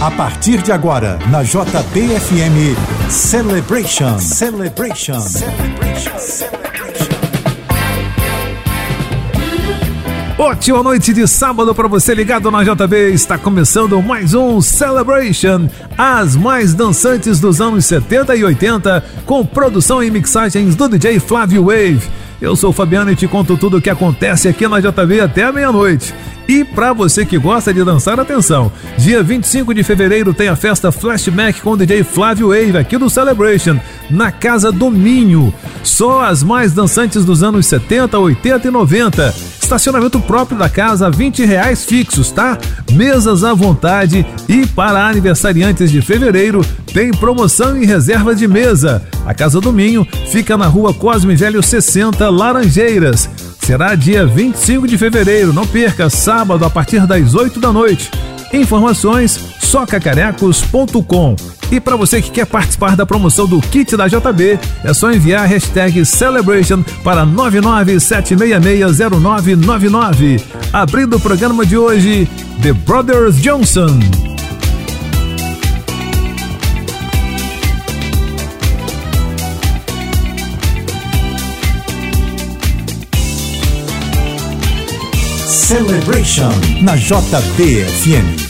A partir de agora, na JBFM Celebration. Celebration. Celebration. Celebration. Ótima noite de sábado para você ligado na JB. Está começando mais um Celebration, as mais dançantes dos anos 70 e 80, com produção e mixagens do DJ Flávio Wave. Eu sou o Fabiano e te conto tudo o que acontece aqui na JB até meia-noite. E para você que gosta de dançar, atenção! Dia 25 de fevereiro tem a festa Flashback com o DJ Flávio Wave aqui do Celebration, na Casa do Minho. Só as mais dançantes dos anos 70, 80 e 90. Estacionamento próprio da casa, 20 reais fixos, tá? Mesas à vontade e para aniversariantes de fevereiro tem promoção em reserva de mesa. A Casa do Minho fica na rua Cosme Velho 60, Laranjeiras. Será dia 25 de fevereiro, não perca, sábado a partir das 8 da noite. Informações socacarecos.com. E para você que quer participar da promoção do kit da JB, é só enviar a hashtag Celebration para 997660999. Abrindo o programa de hoje, The Brothers Johnson. Celebration na JBFM.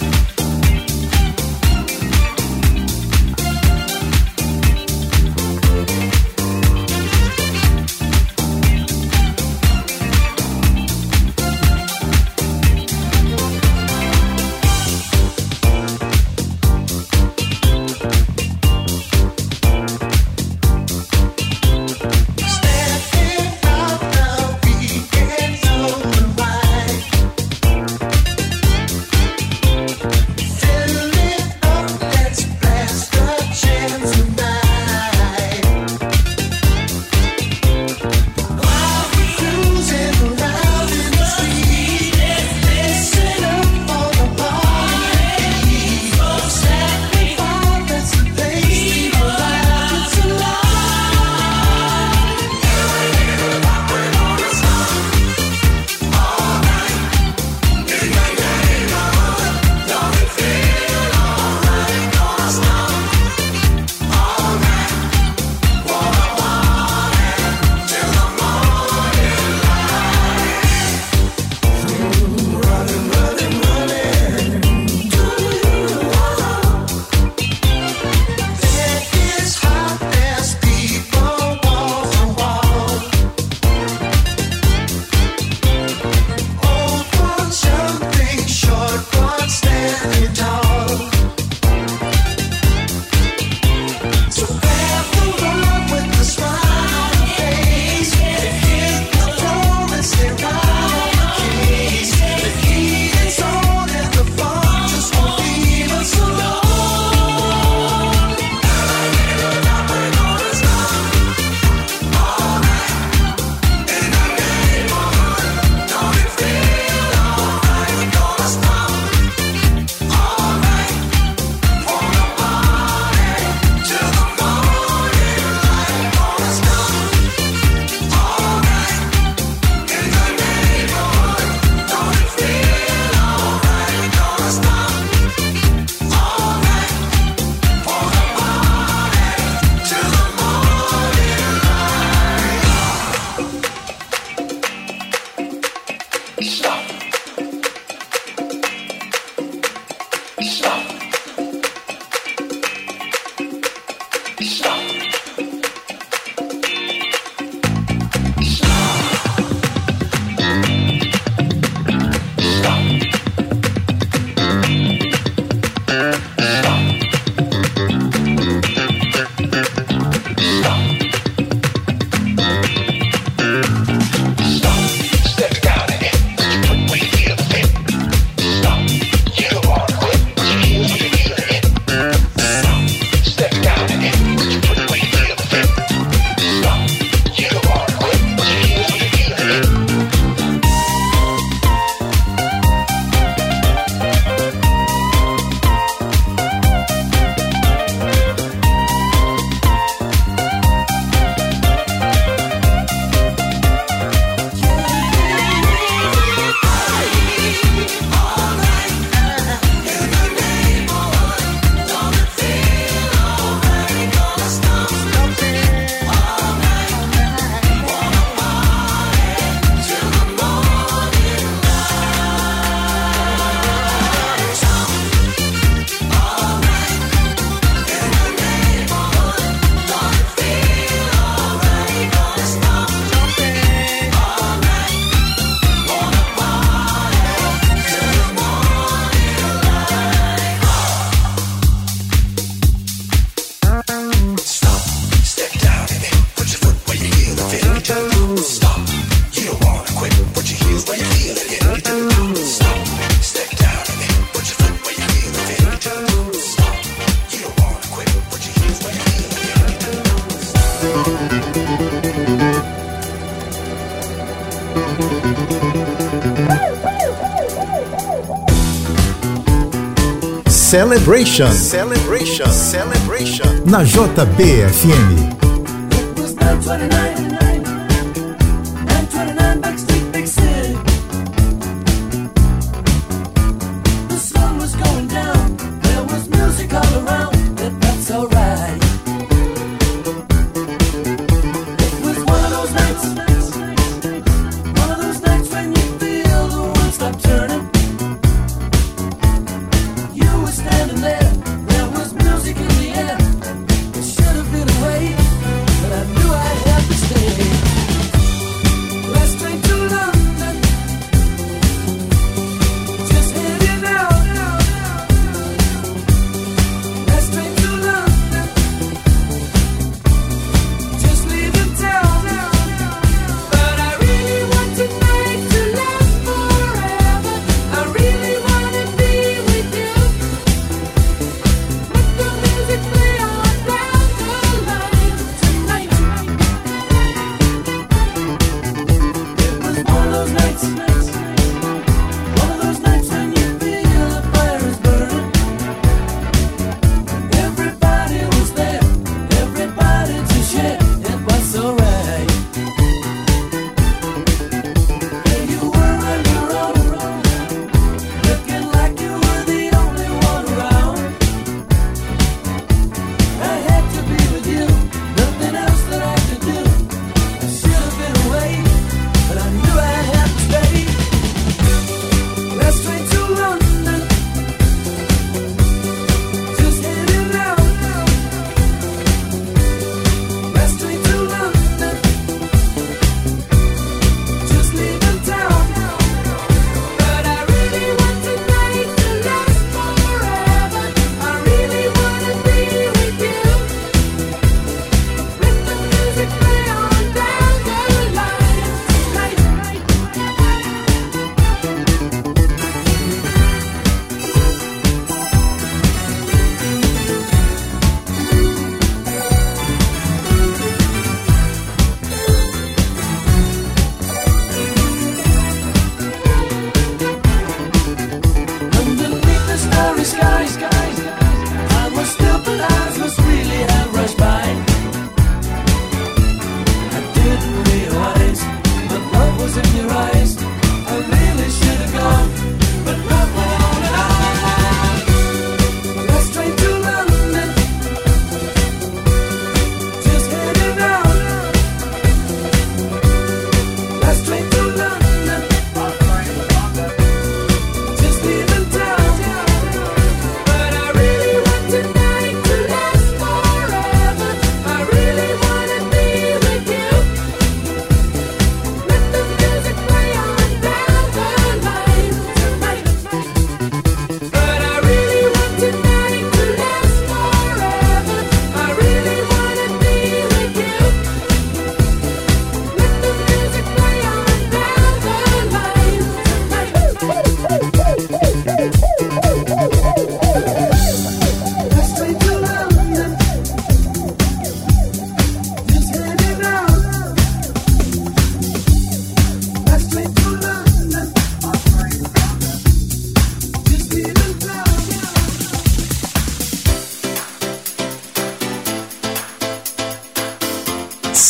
Celebration. Celebration. Celebration. Na JBFM.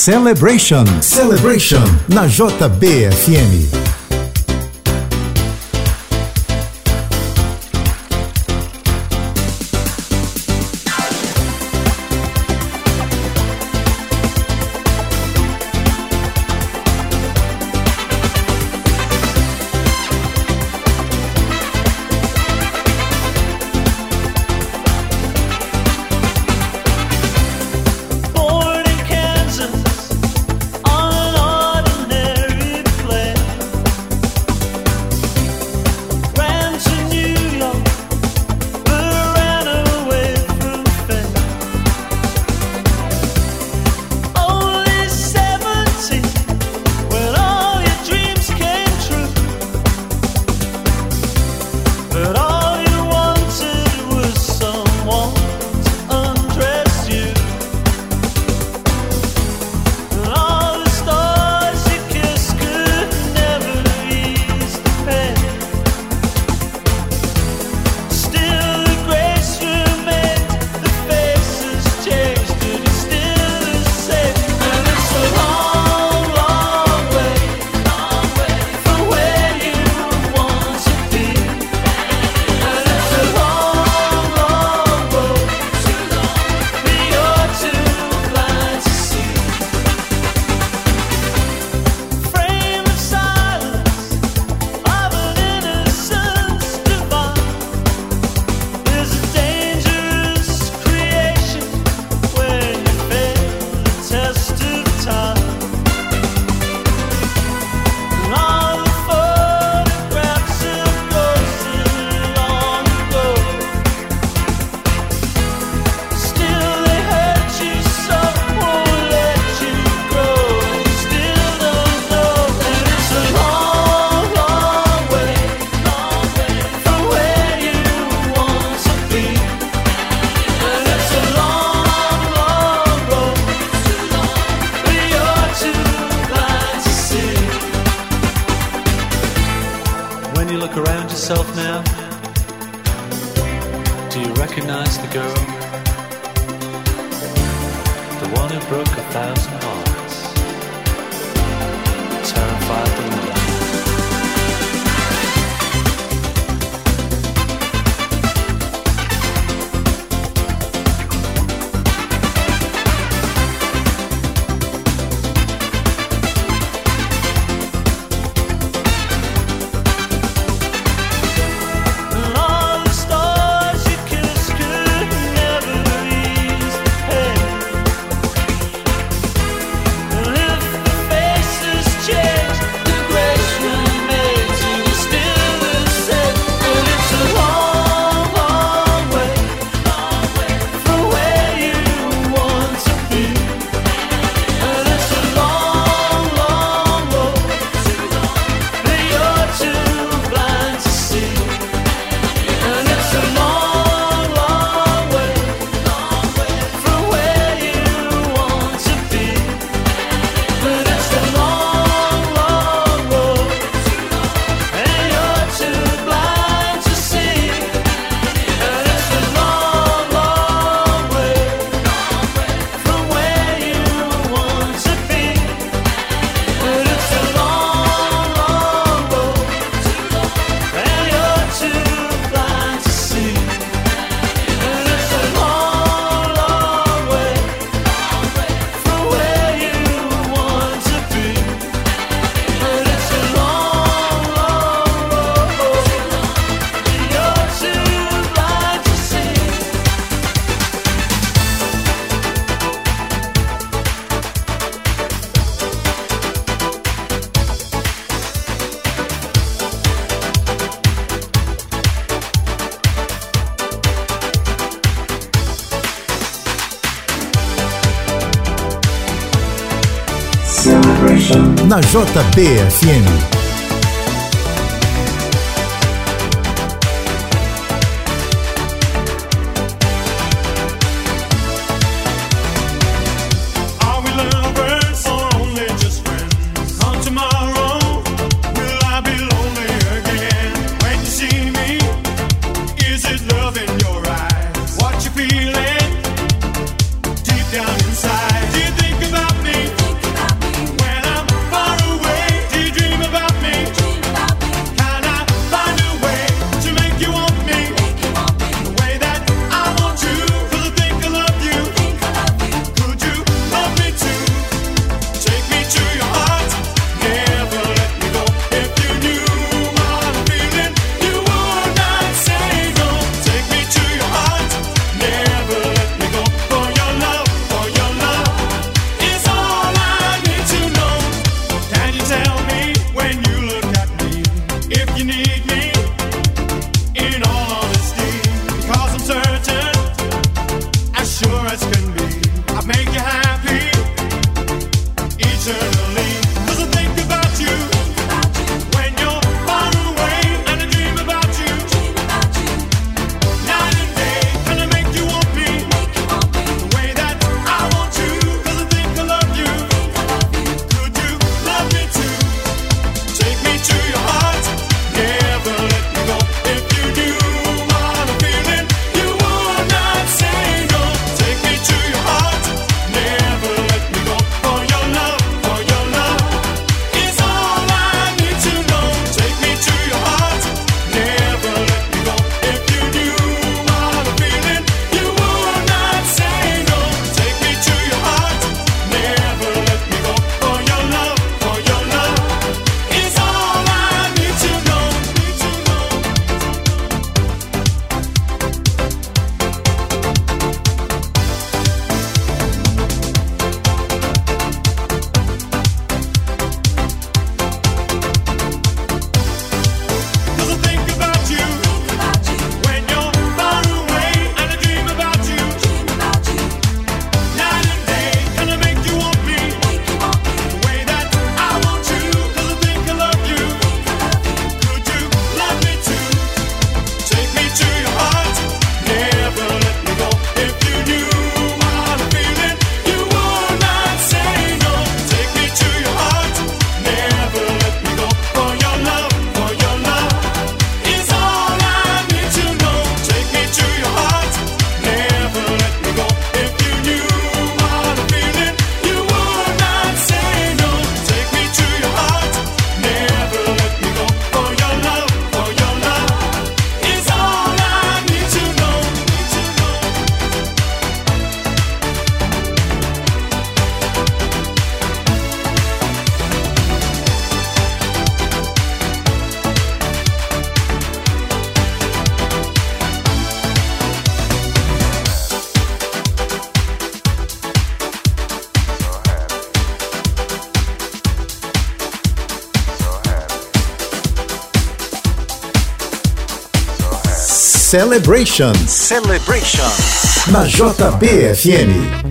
Celebration. Celebration. Na JBFM. Na JBFM. Celebration Celebration. na JBFM.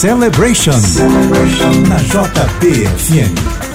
Celebration na JBFM.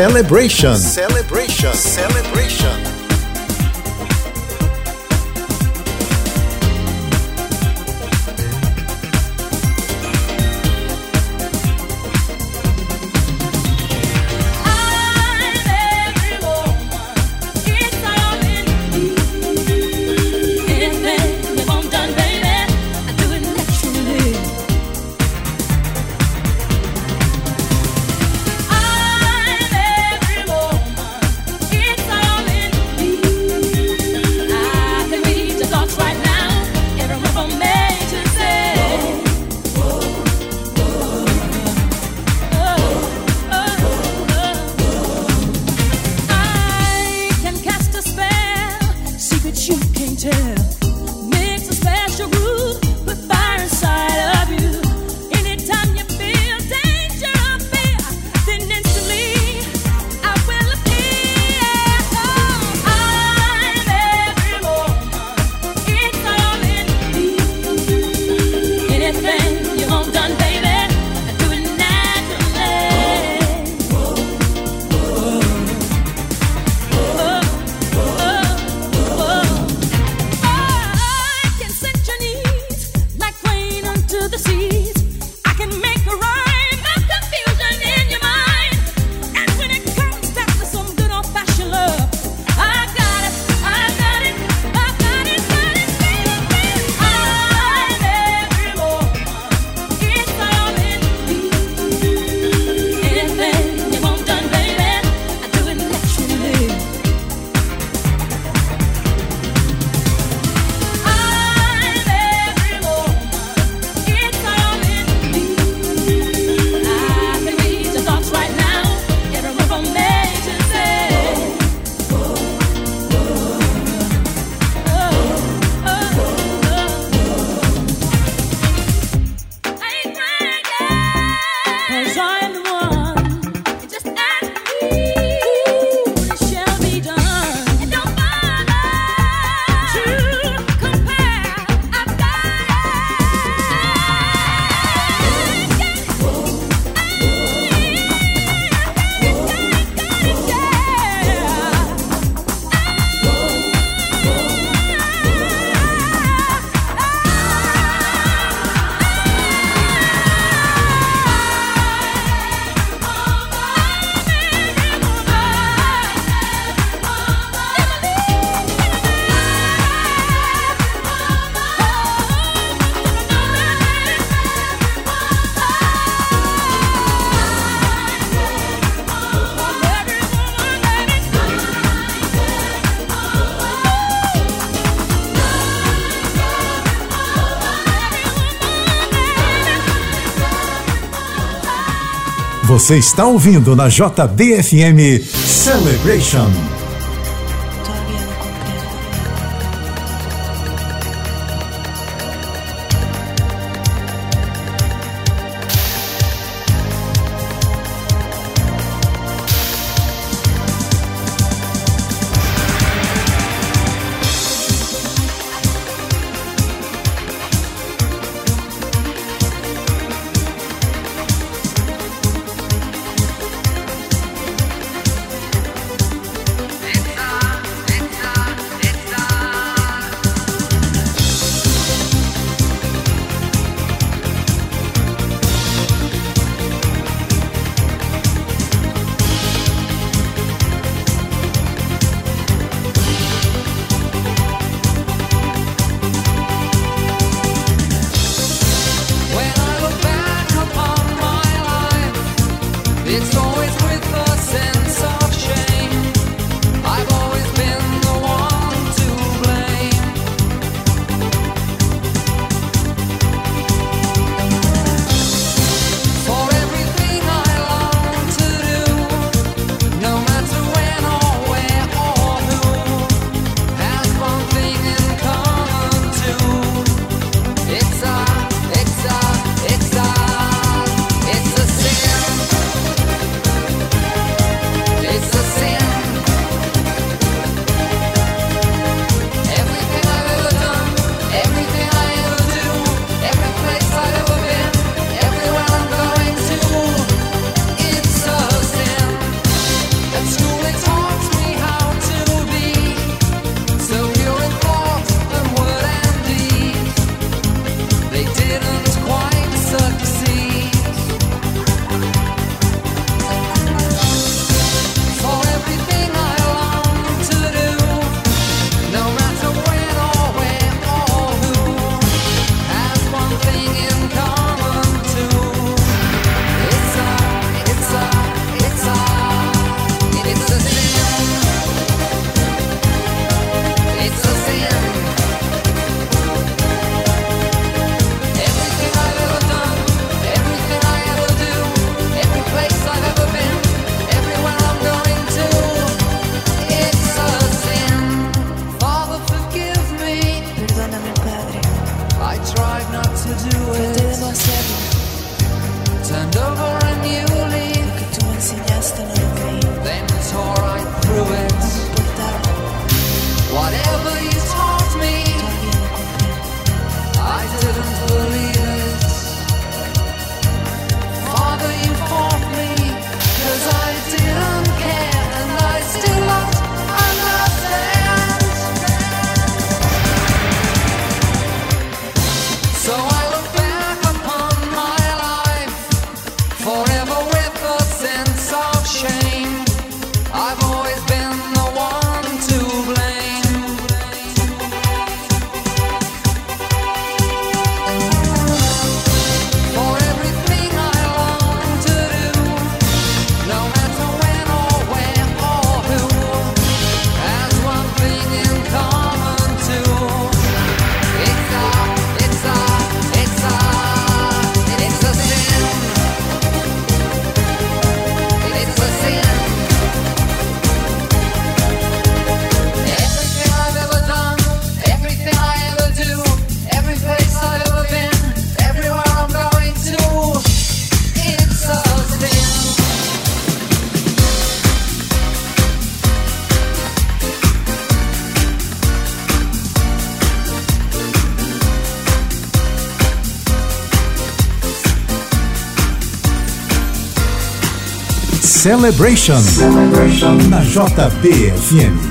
Celebration. Celebration. Celebration. Você está ouvindo na JBFM Celebration. Celebration, na JBFM.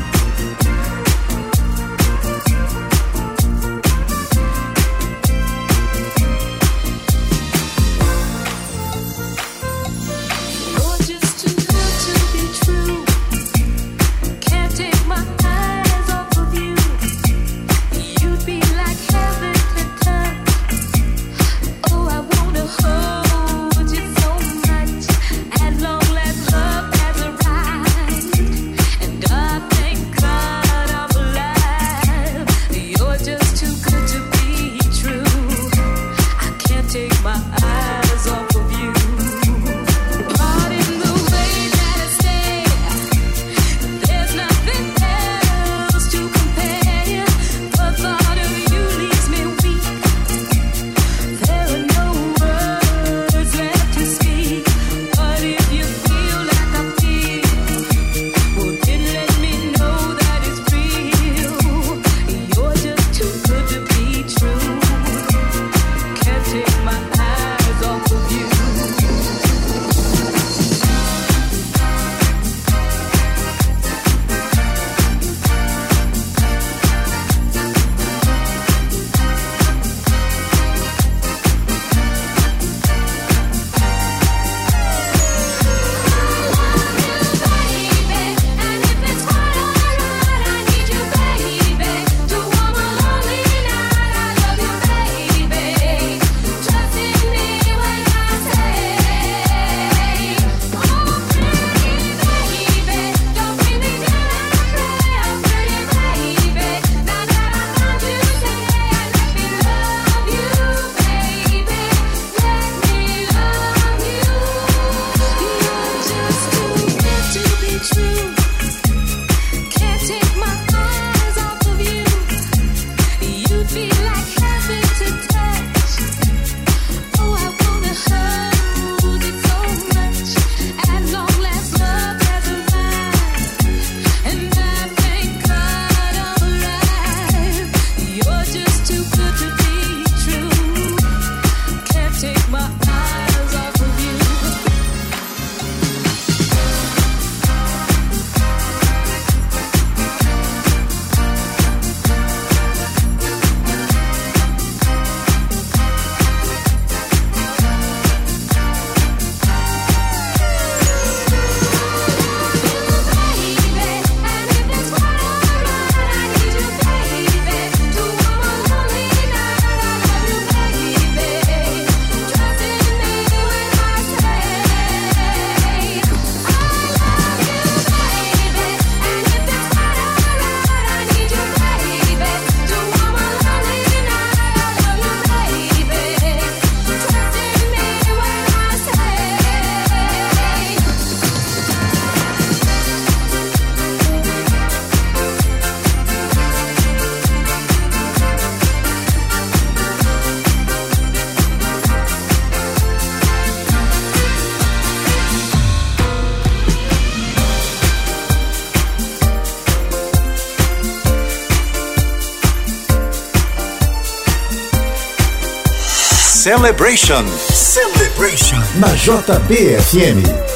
Celebration. Celebration. Na JBFM.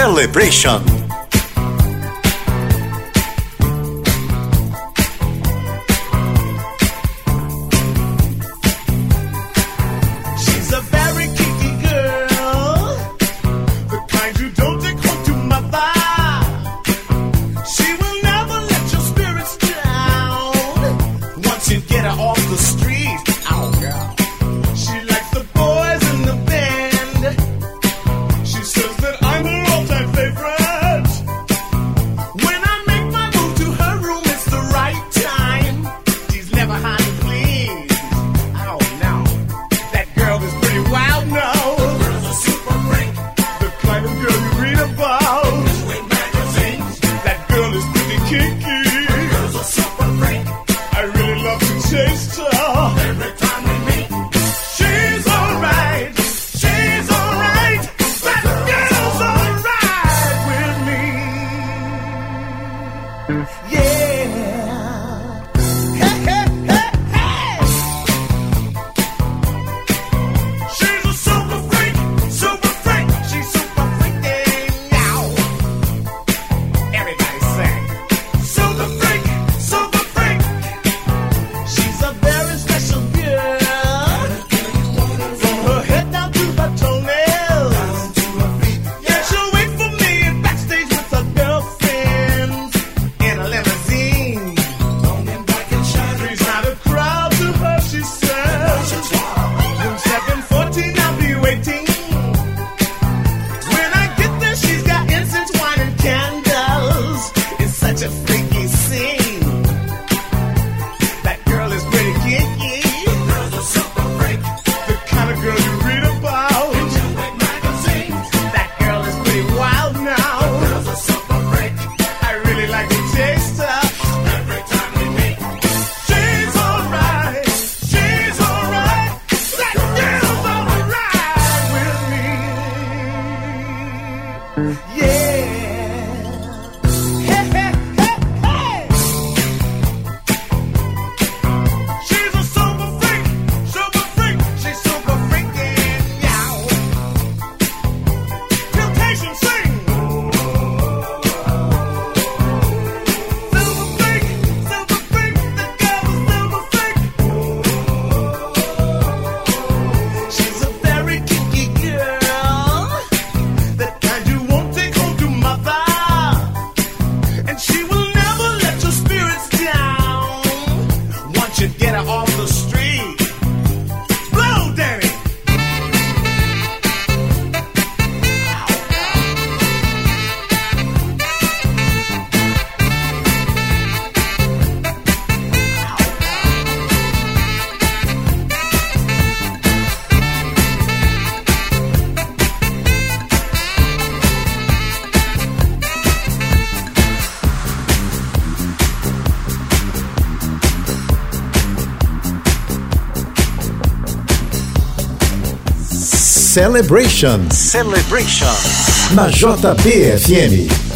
Celebration. Celebration. Celebration. Na JBFM.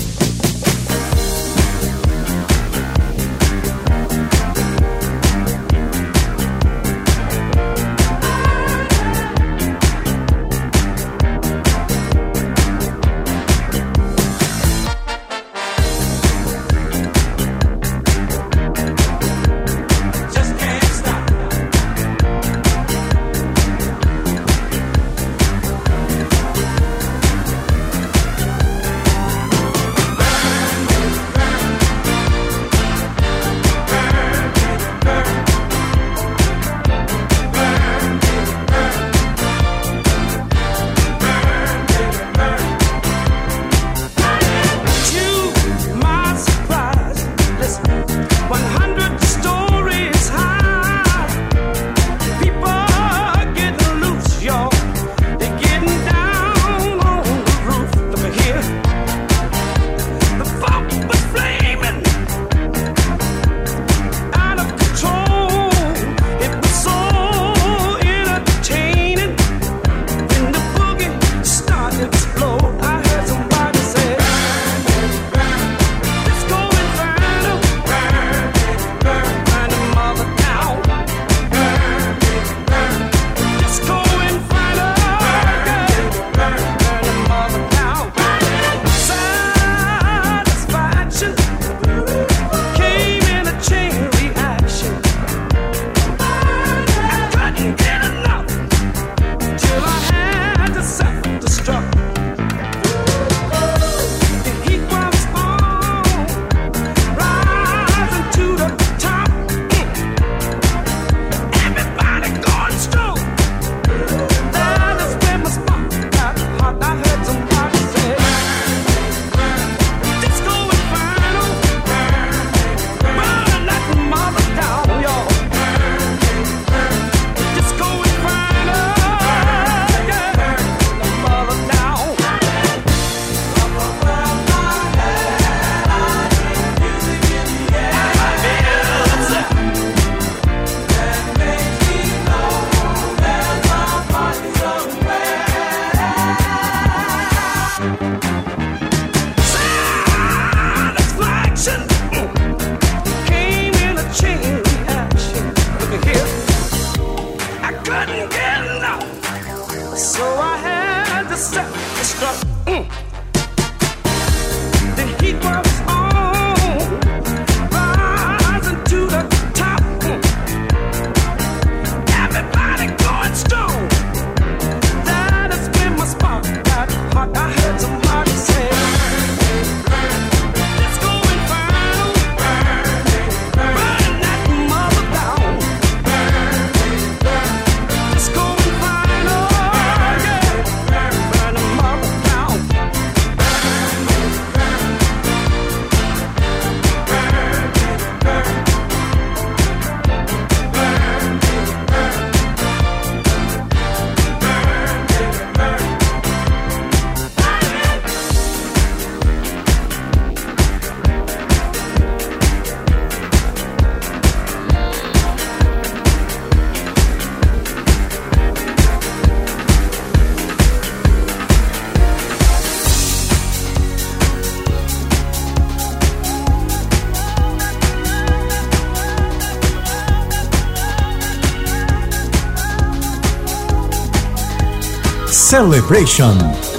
Celebration.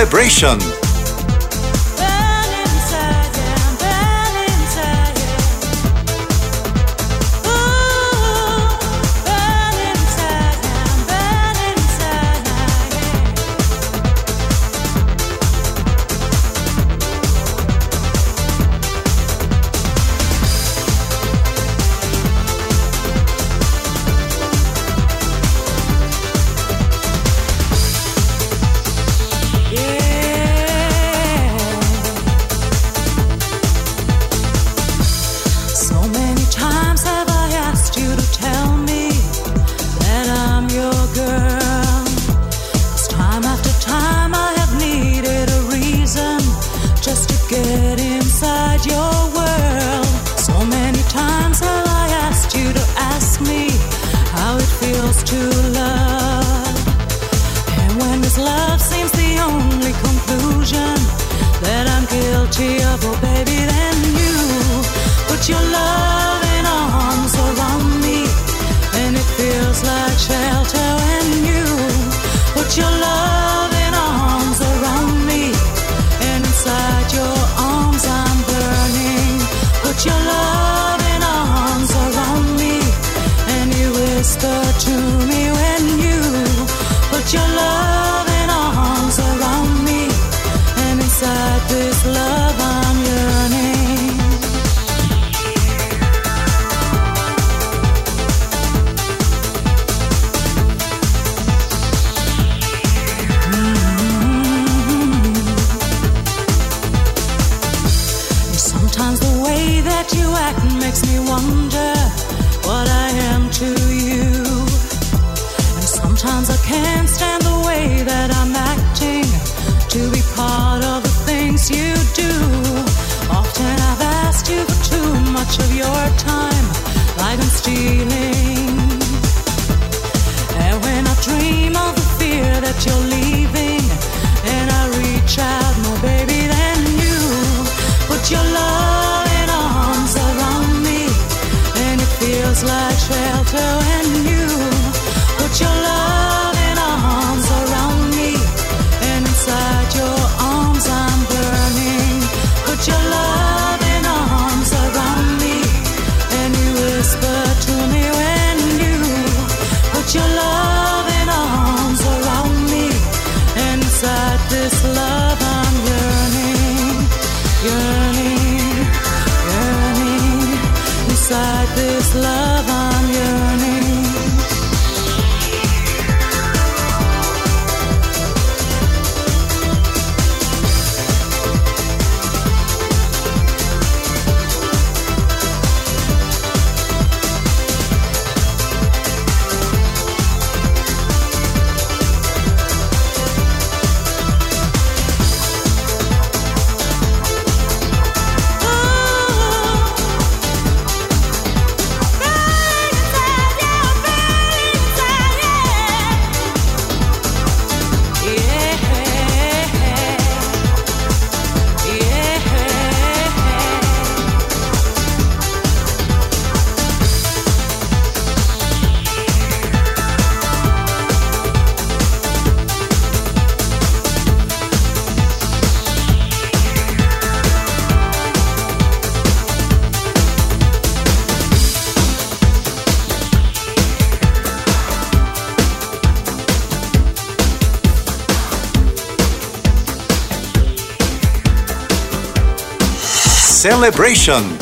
Celebration. Celebration.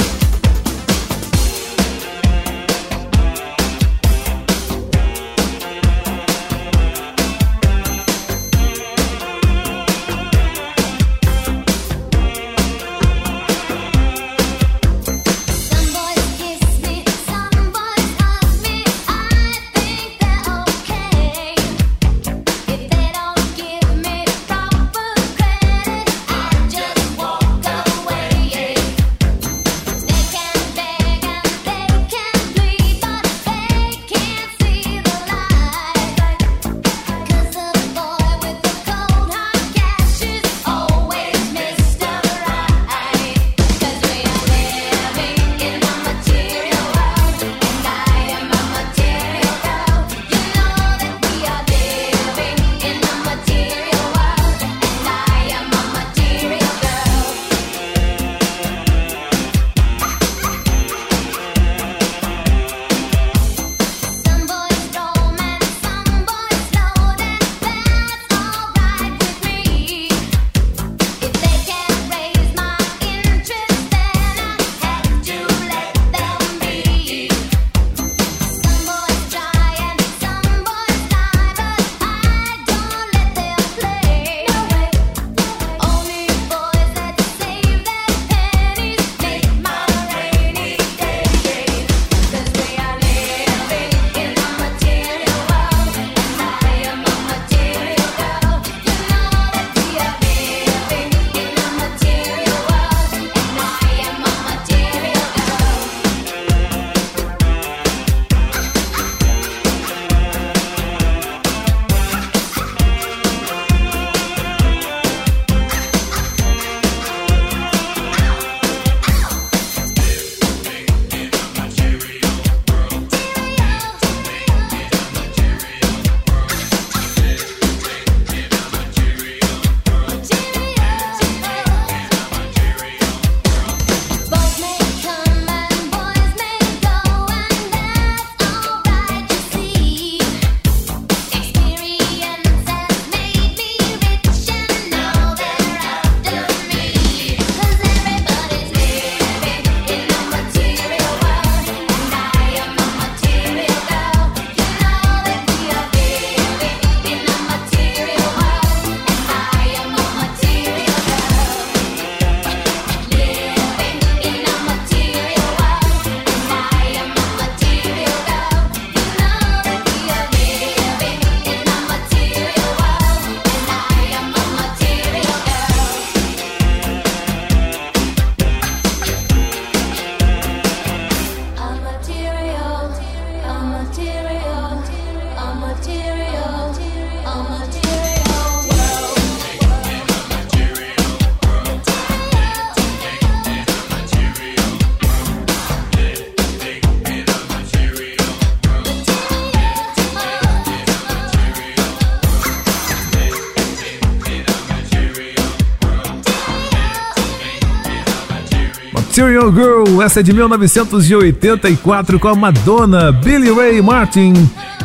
Essa é de 1984 com a Madonna, Billy Ray Martin,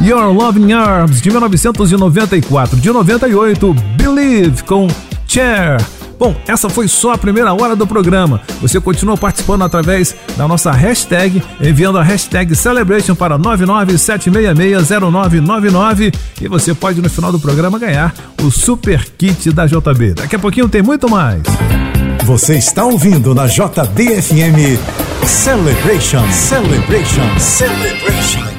Your Loving Arms de 1994, de 98, Believe com Cher. Bom, essa foi só a primeira hora do programa. Você continua participando através da nossa hashtag, enviando a hashtag Celebration para 997660999 e você pode no final do programa ganhar o super kit da JB. Daqui a pouquinho tem muito mais. Você está ouvindo na JBFM Celebration, Celebration, Celebration.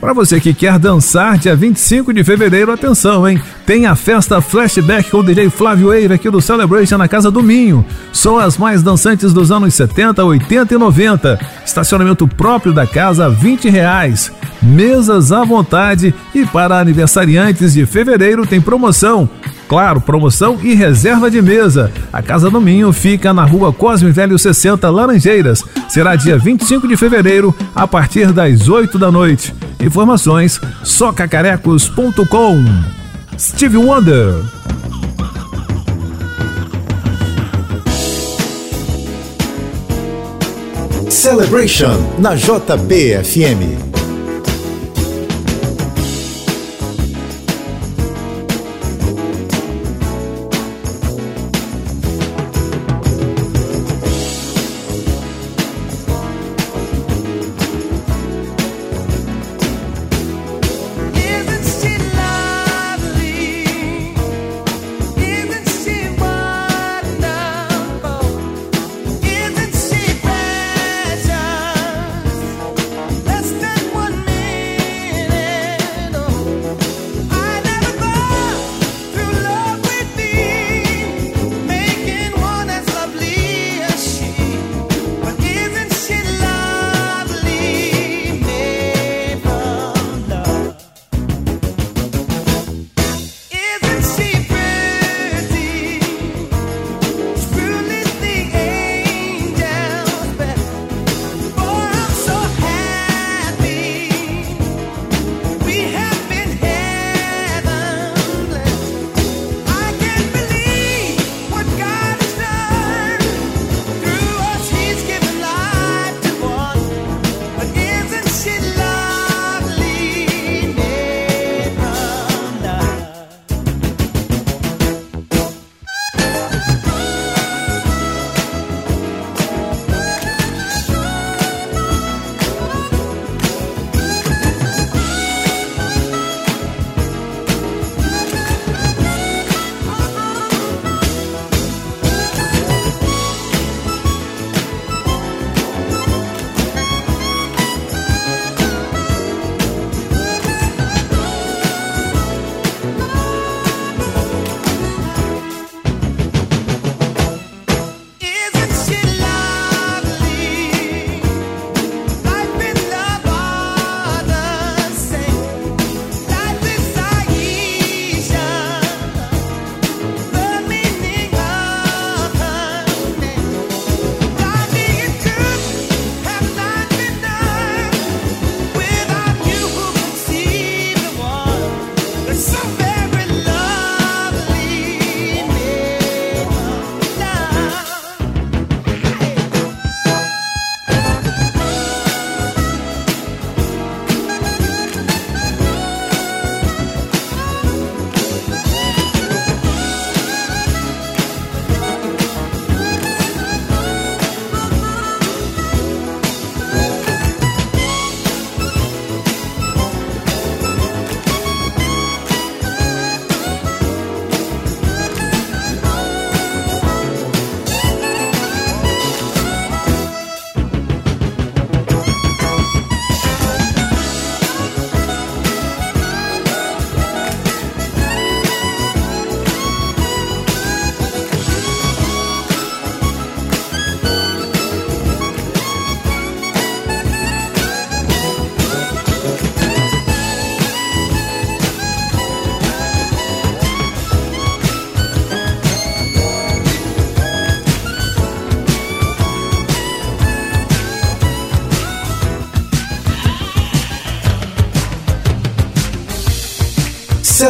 Para você que quer dançar, dia 25 de fevereiro, atenção, hein? Tem a festa Flashback com o DJ Flávio Wave aqui do Celebration na Casa do Minho. São as mais dançantes dos anos 70, 80 e 90. Estacionamento próprio da casa, 20 reais. Mesas à vontade e para aniversariantes de fevereiro tem promoção. Claro, promoção e reserva de mesa. A Casa do Minho fica na rua Cosme Velho 60, Laranjeiras. Será dia 25 de fevereiro, a partir das 8 da noite. Informações socacarecos.com. Steve Wonder. Celebration na JBFM.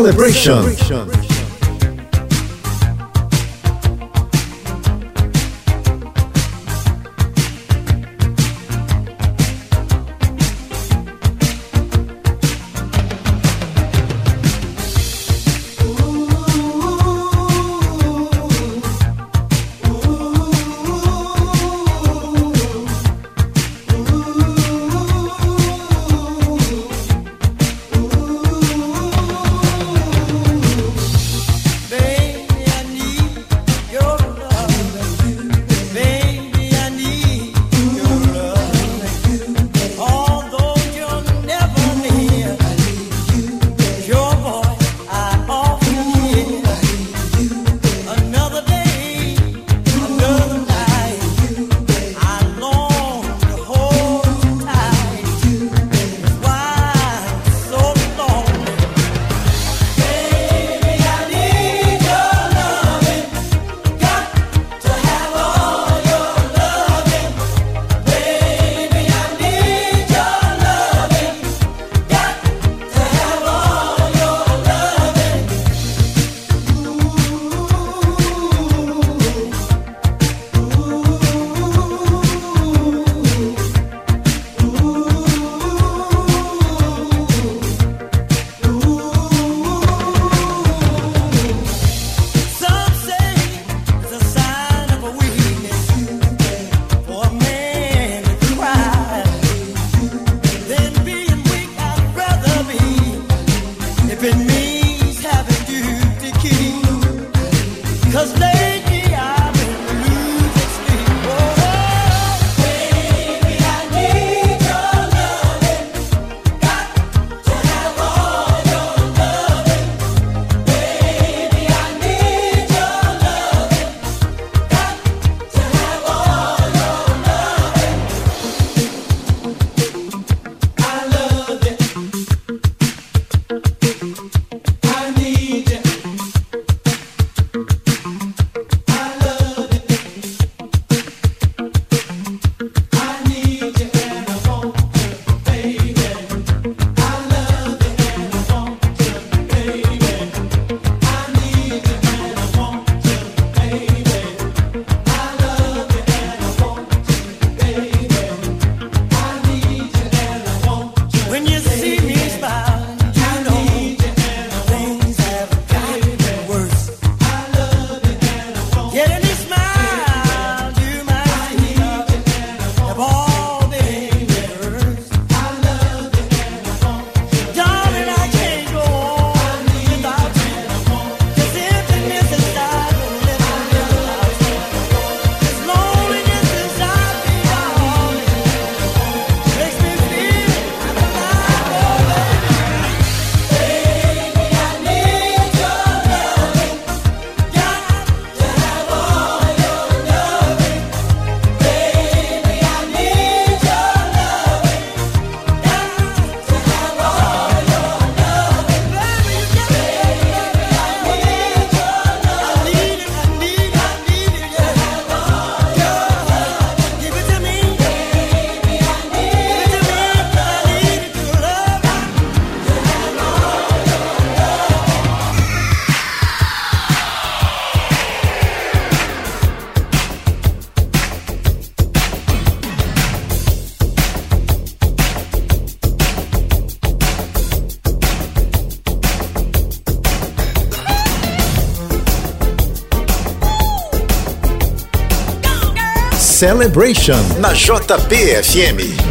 Celebration. Celebration na JBFM.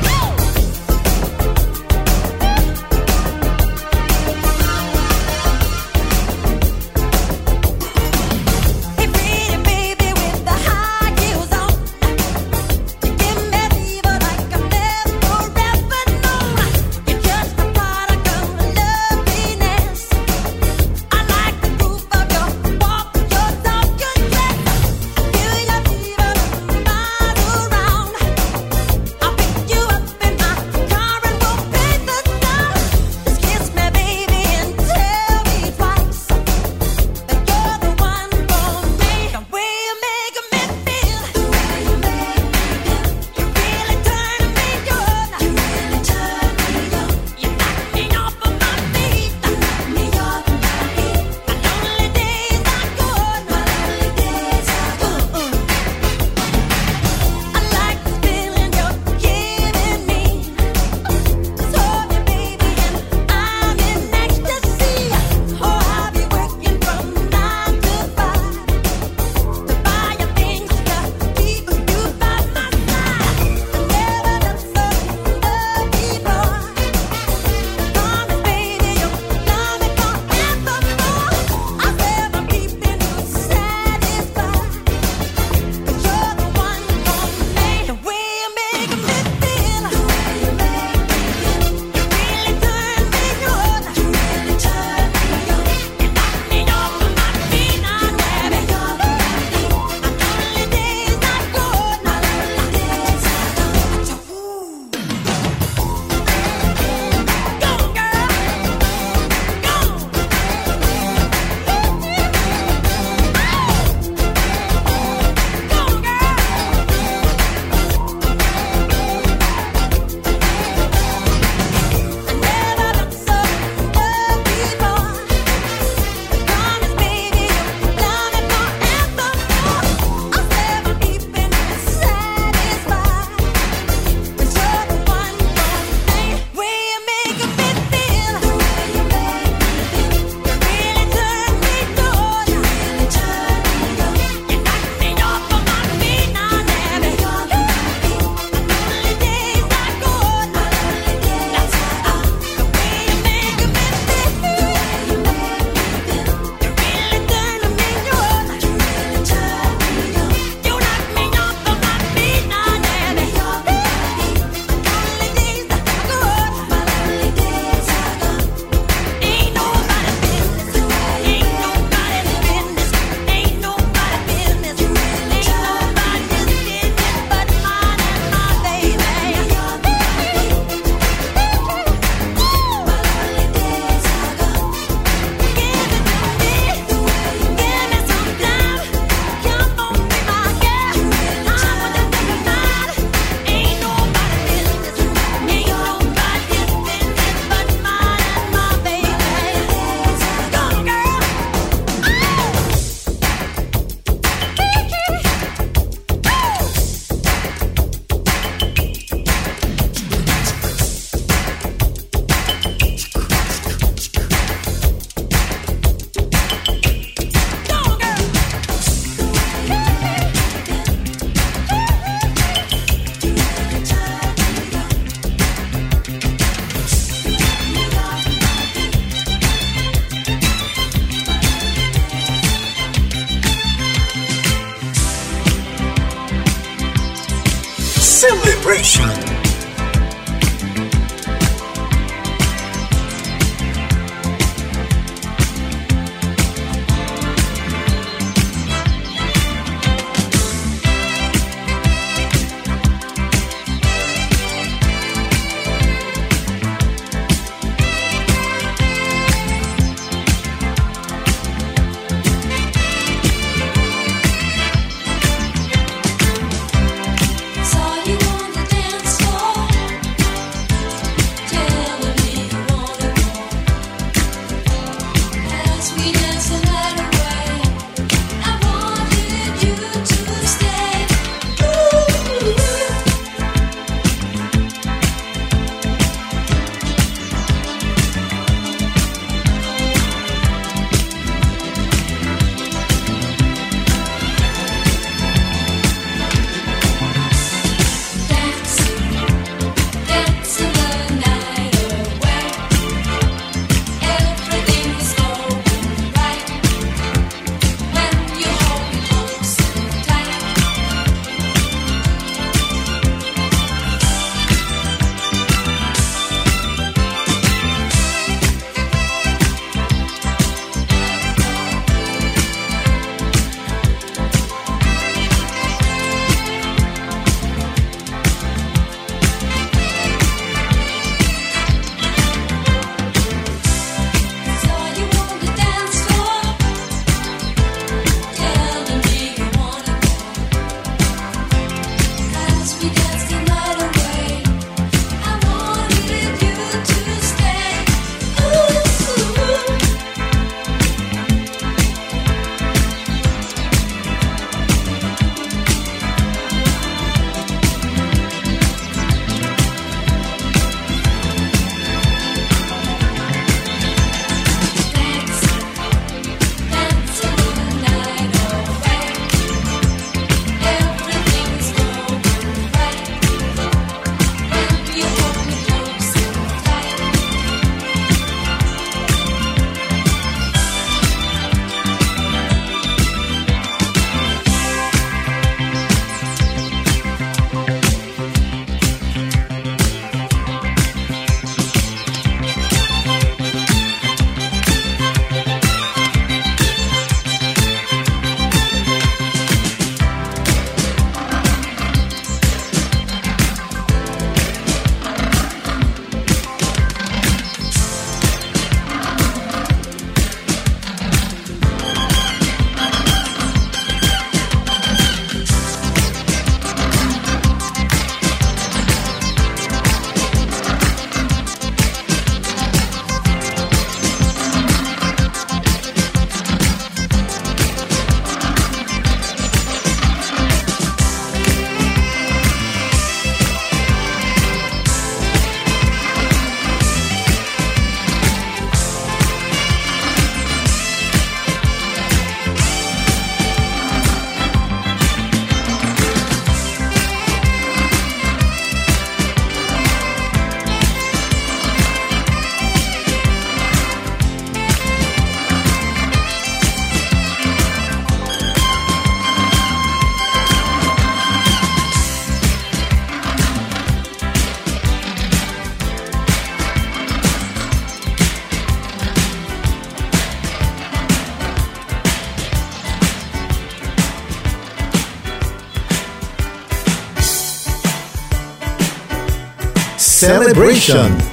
Celebration.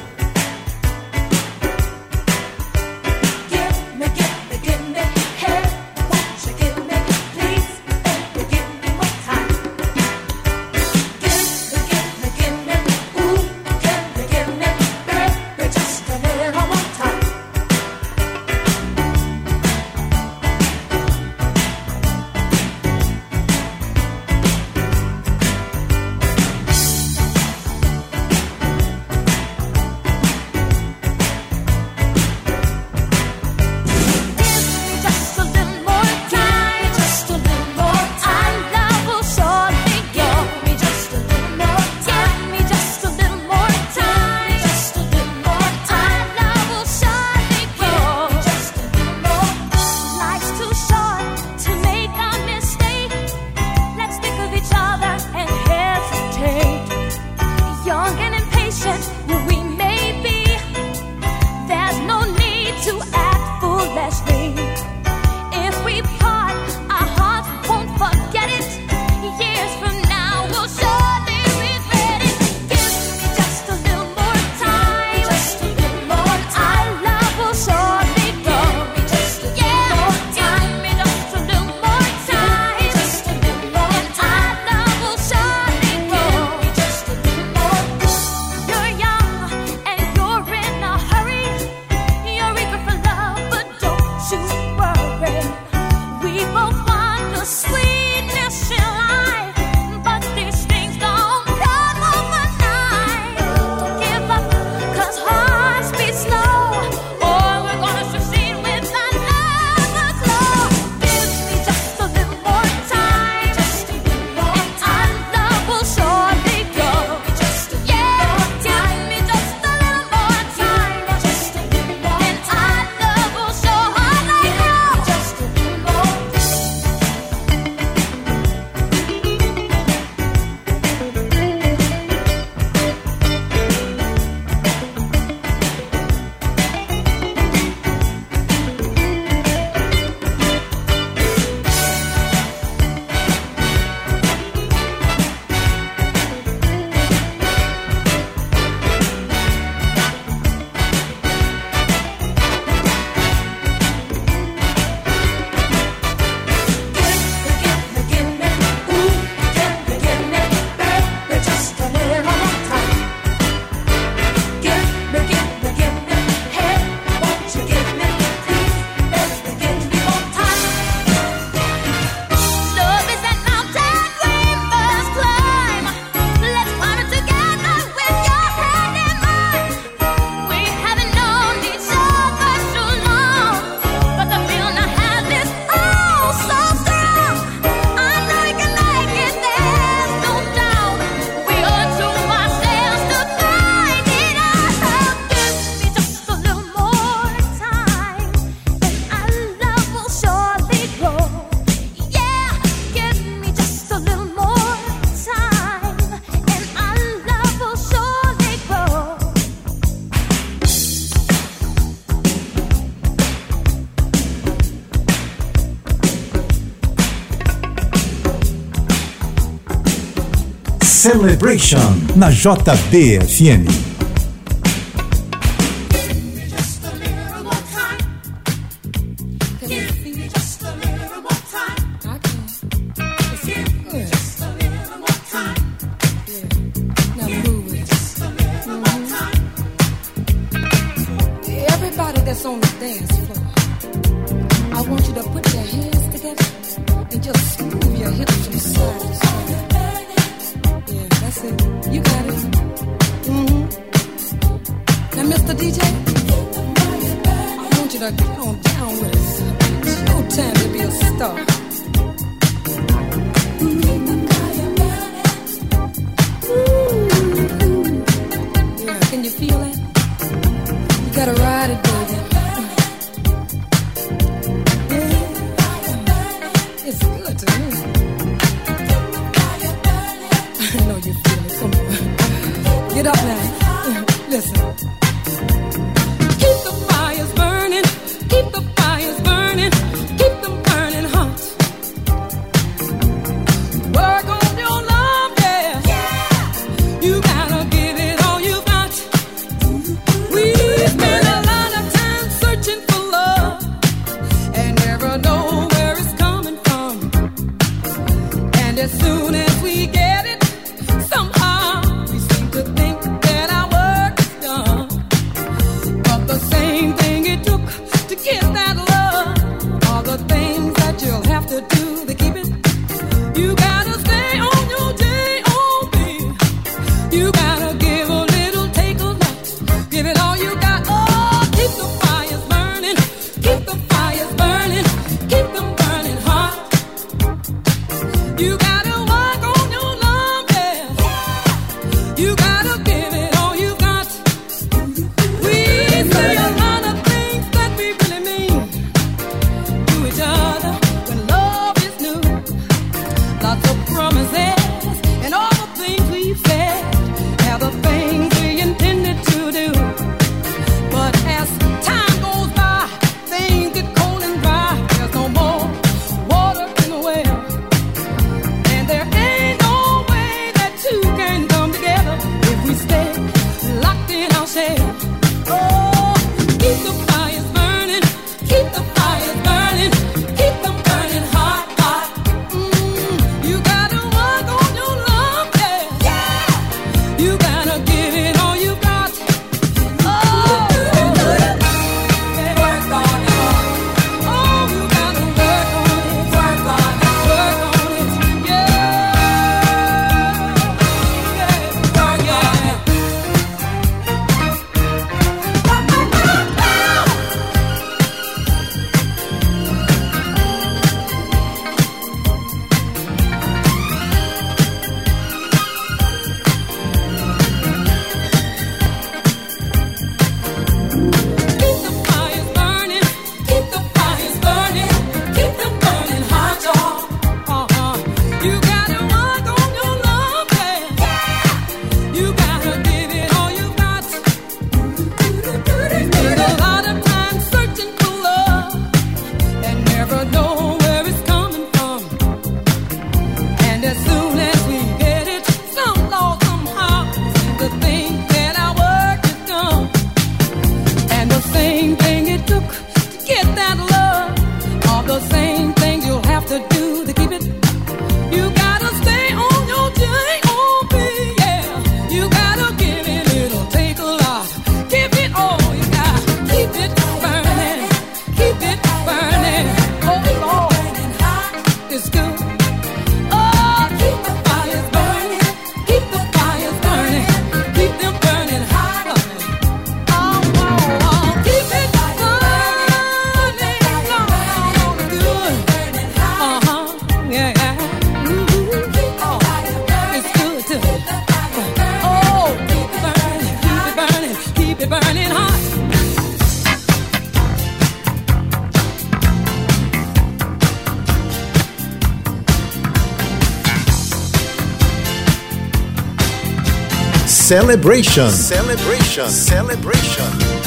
Celebration na JBFM. Celebration. Celebration. Celebration.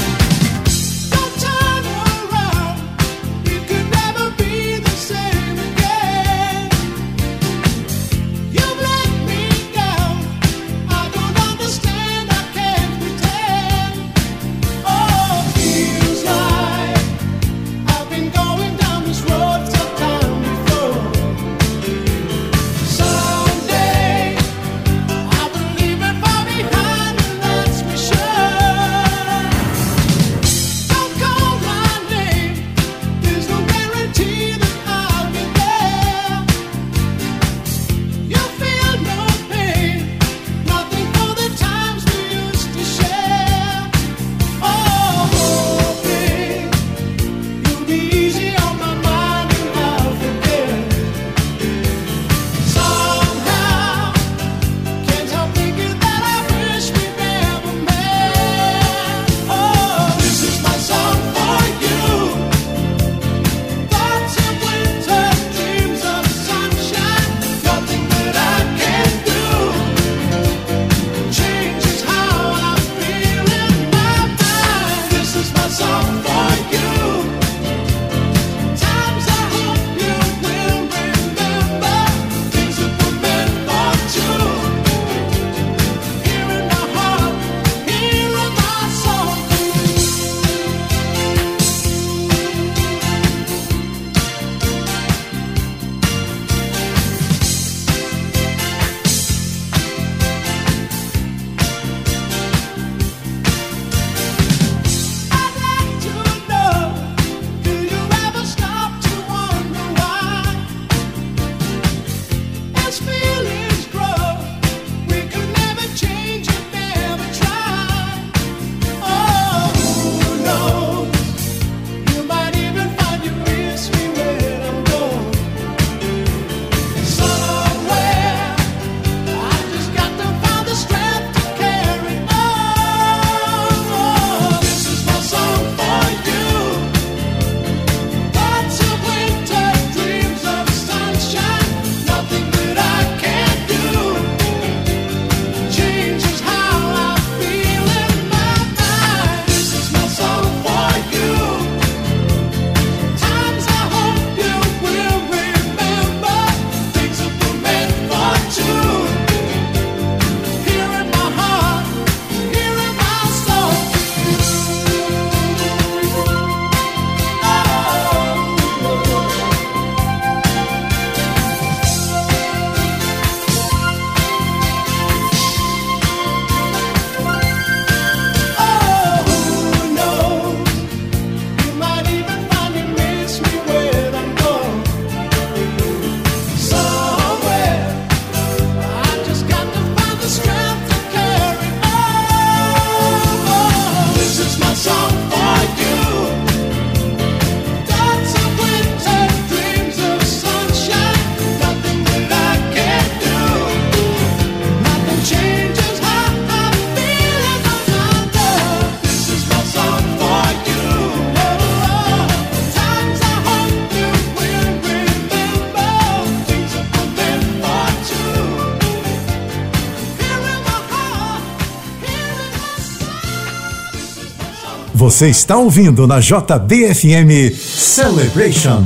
Você está ouvindo na JBFM Celebration.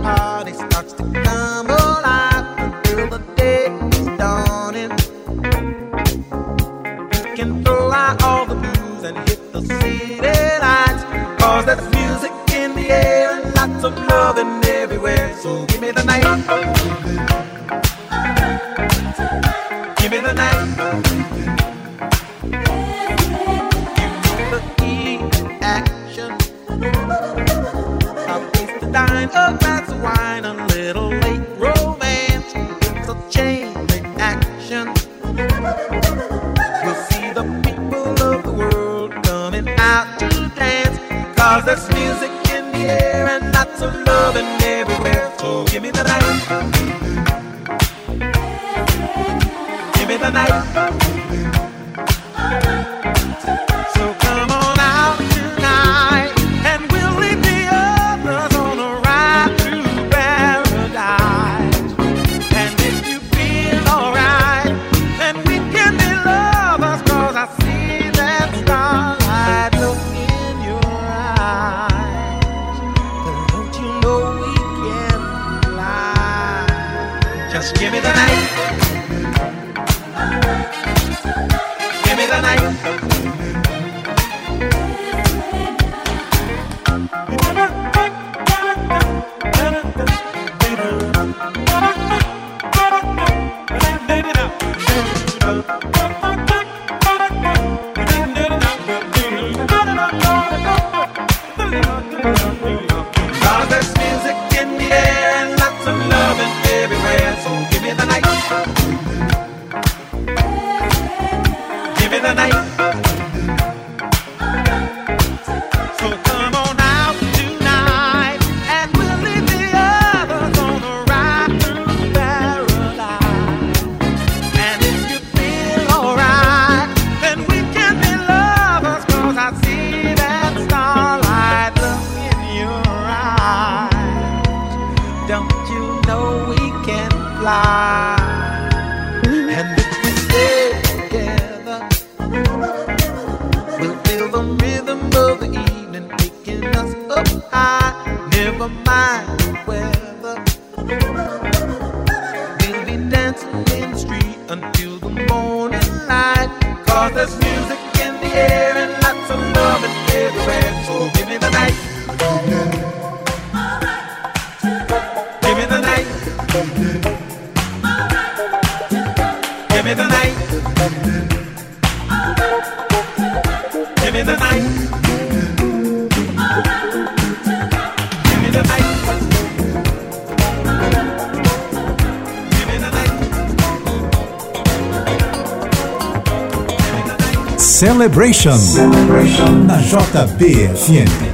The Celebration. Na JBFM.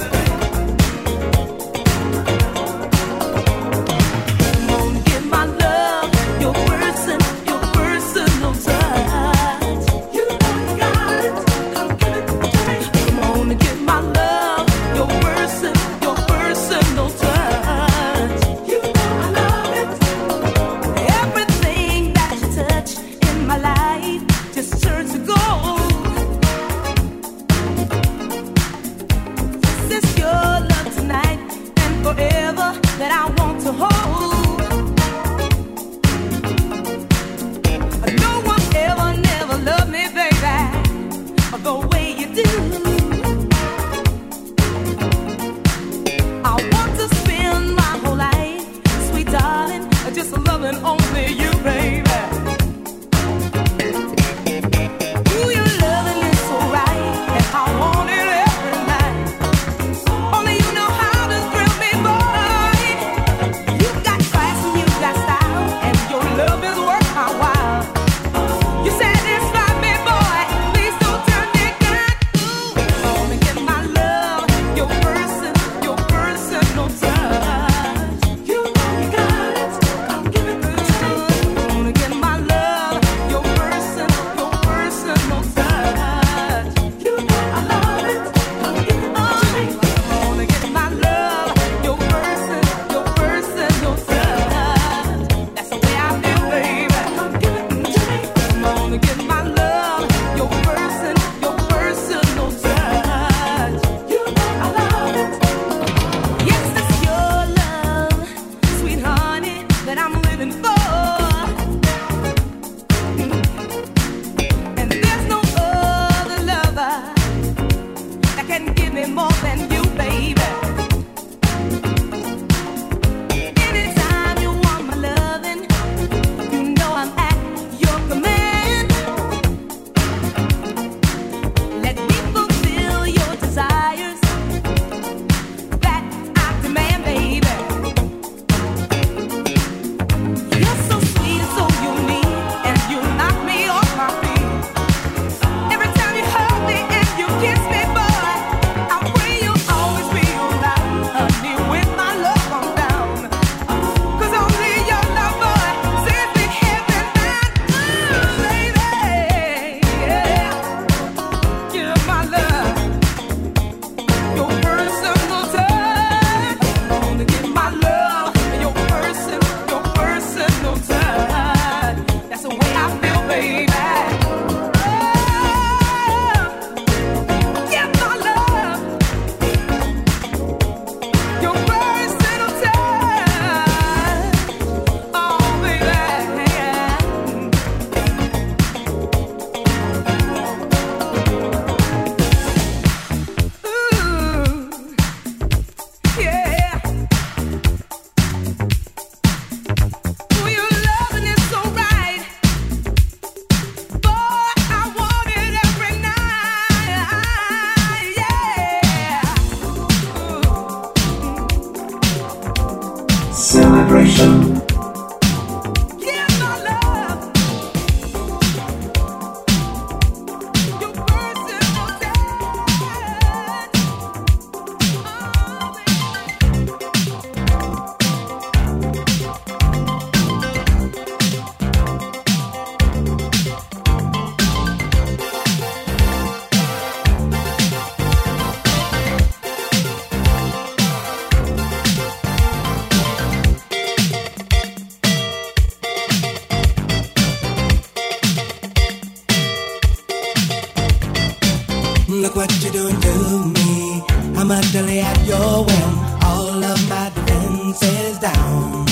I'm utterly at your whim. All of my defense is down.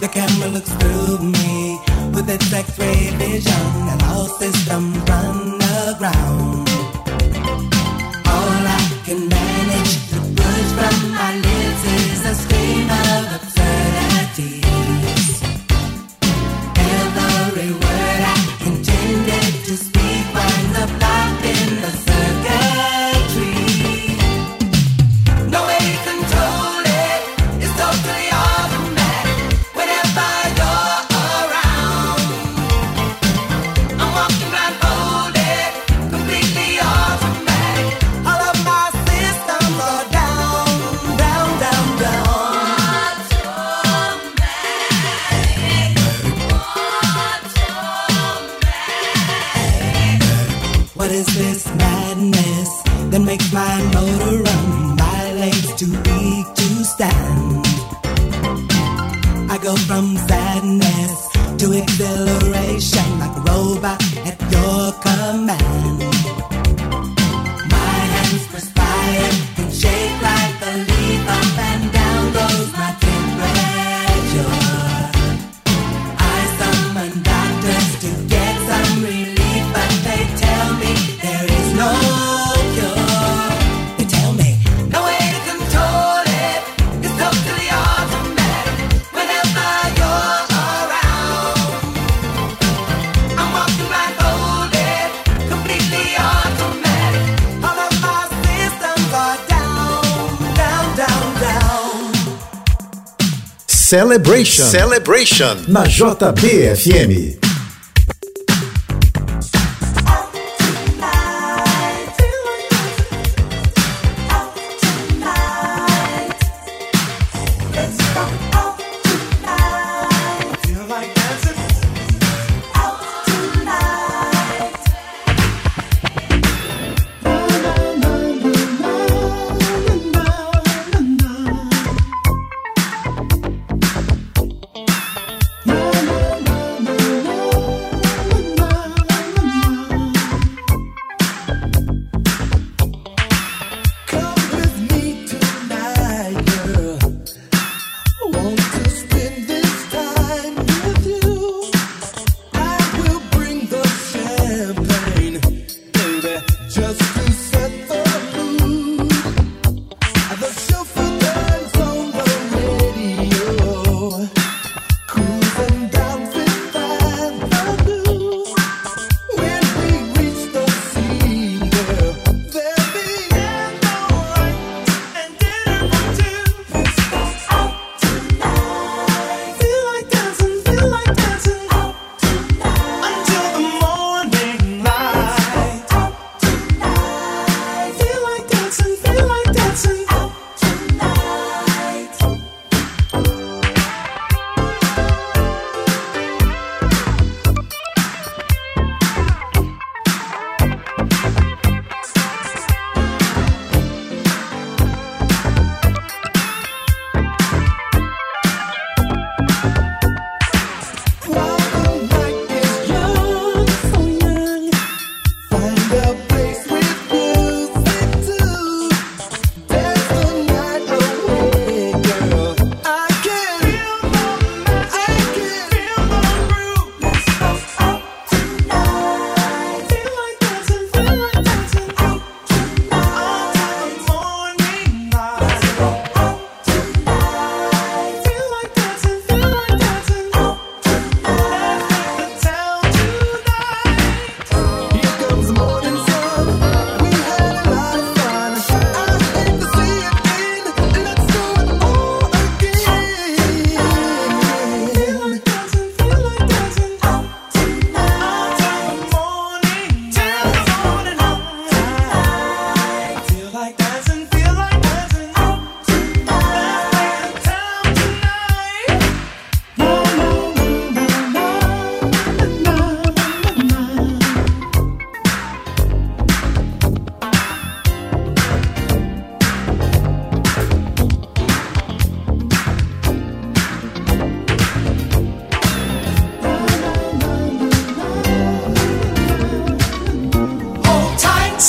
The camera looks through me with its X-ray vision, and all systems run. Celebration. Na JBFM.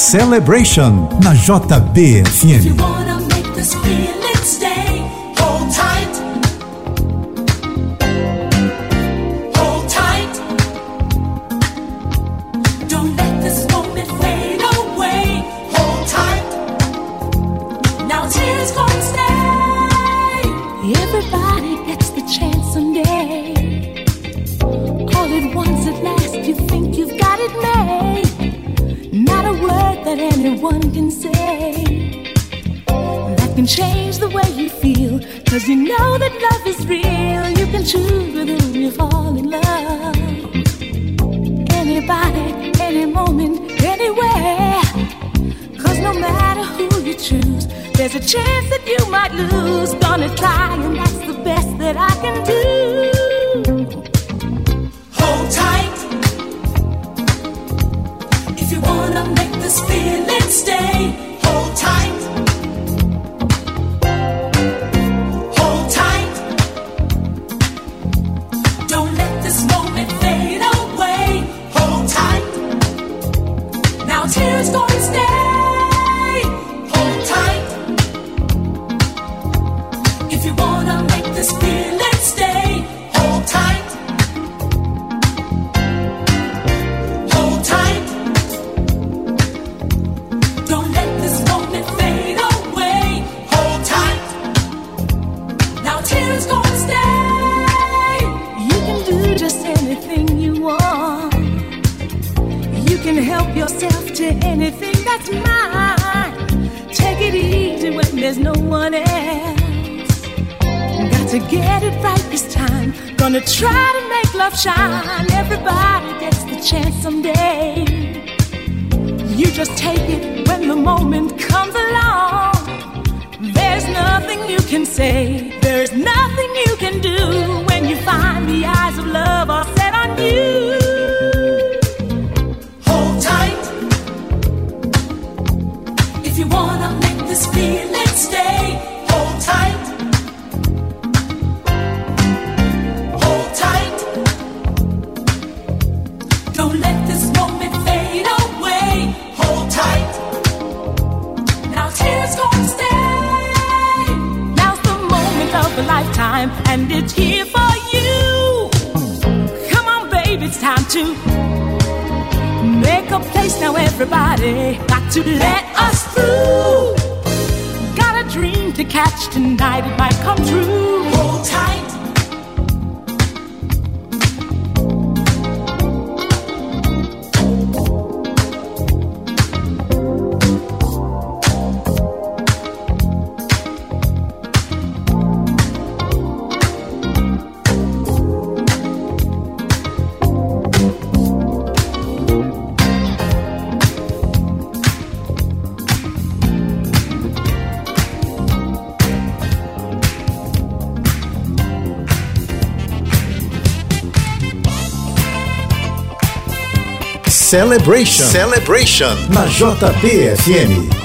Celebration na JBFM. time, and it's here for you. Come on, baby, it's time to make a place now. Everybody got to let us through. Got a dream to catch tonight, it might come true. Hold tight. Celebration. Celebration. Na JPFM.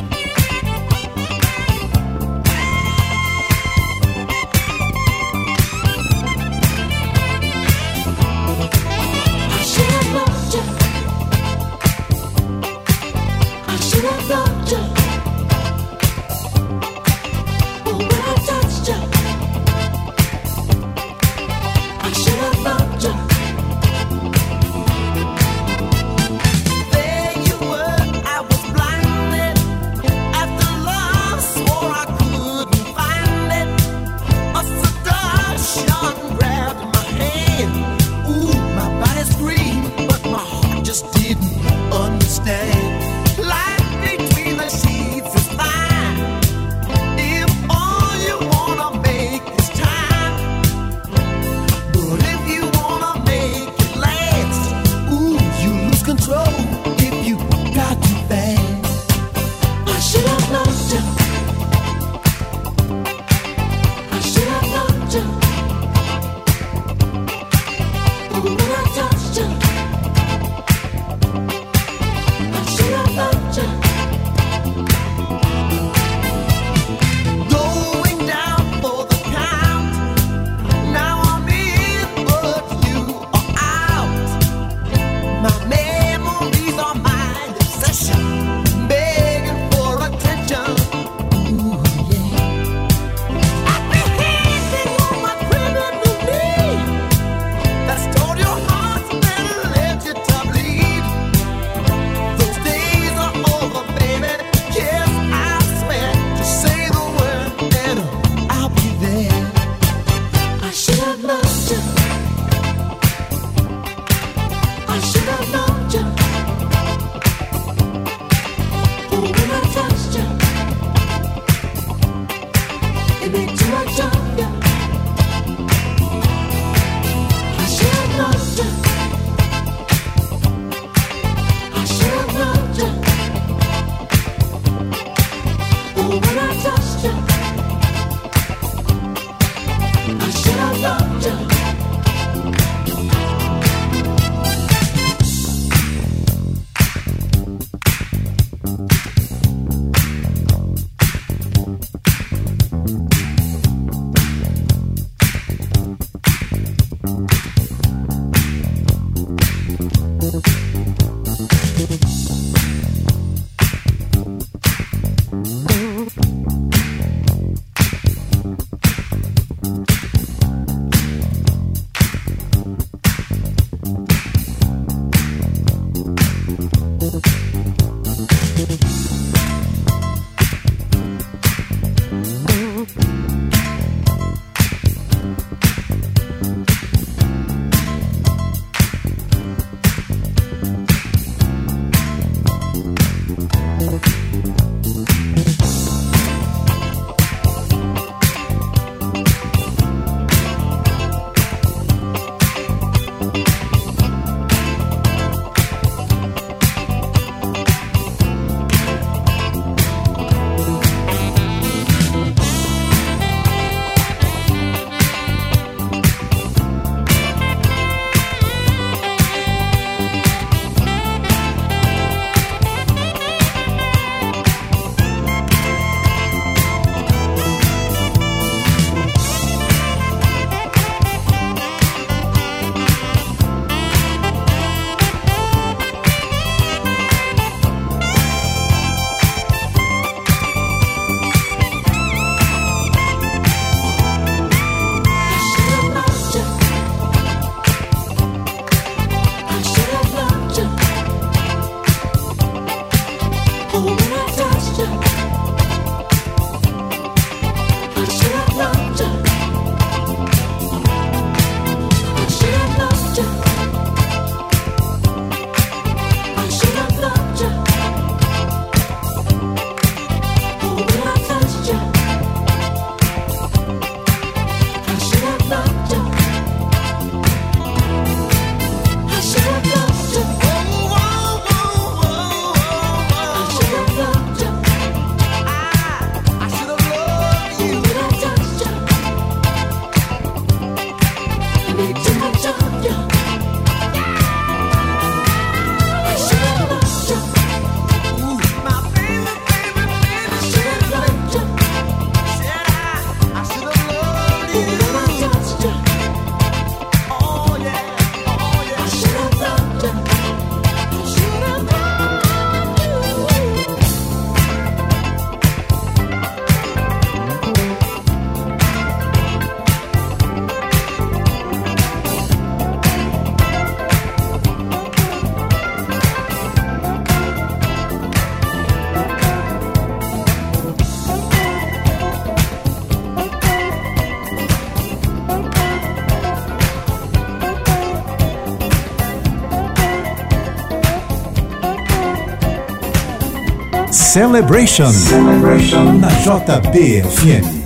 Celebration, Celebration. na JBFM.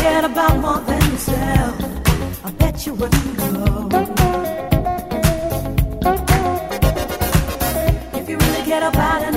cared about more than yourself, I bet you wouldn't go. If you really cared about it.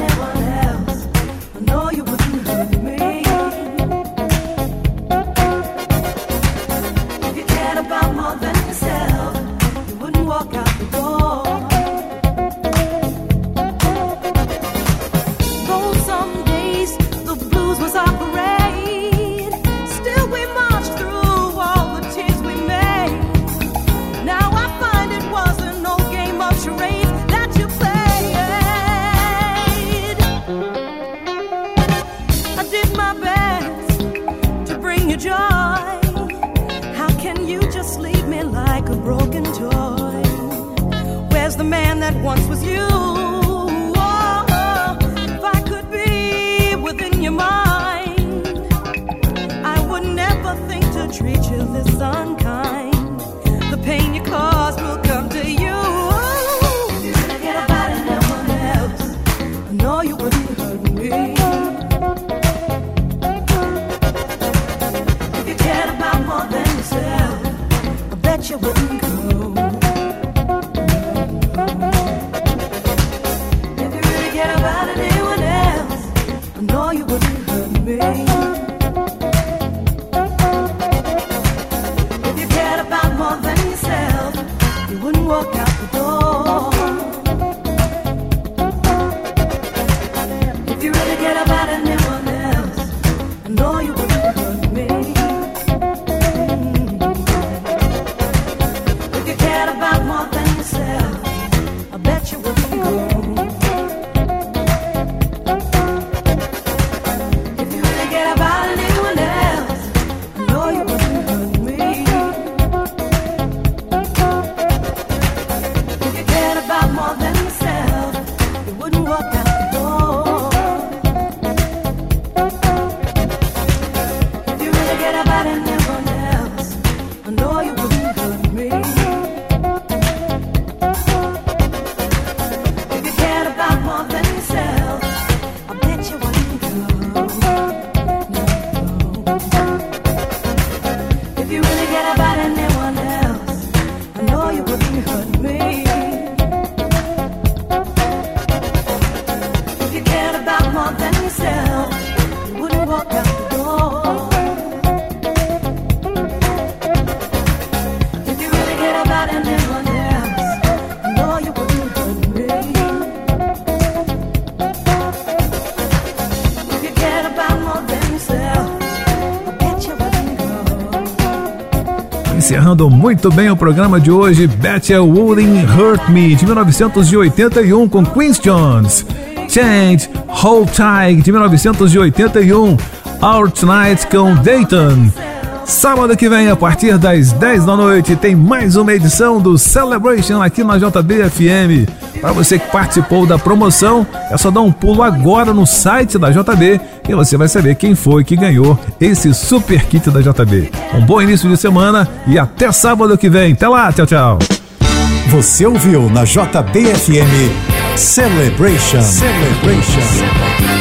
muito bem o programa de hoje, Betty Wooling Hurt Me, de 1981, com Queen Jones. Change, Hold Tight, de 1981. Our Tonight, com Dayton. Sábado que vem, a partir das 10 da noite, tem mais uma edição do Celebration aqui na JBFM. Para você que participou da promoção, é só dar um pulo agora no site da JB e você vai saber quem foi que ganhou esse super kit da JB. Um bom início de semana e até sábado que vem. Até lá, tchau, tchau. Você ouviu na JBFM Celebration. Celebration.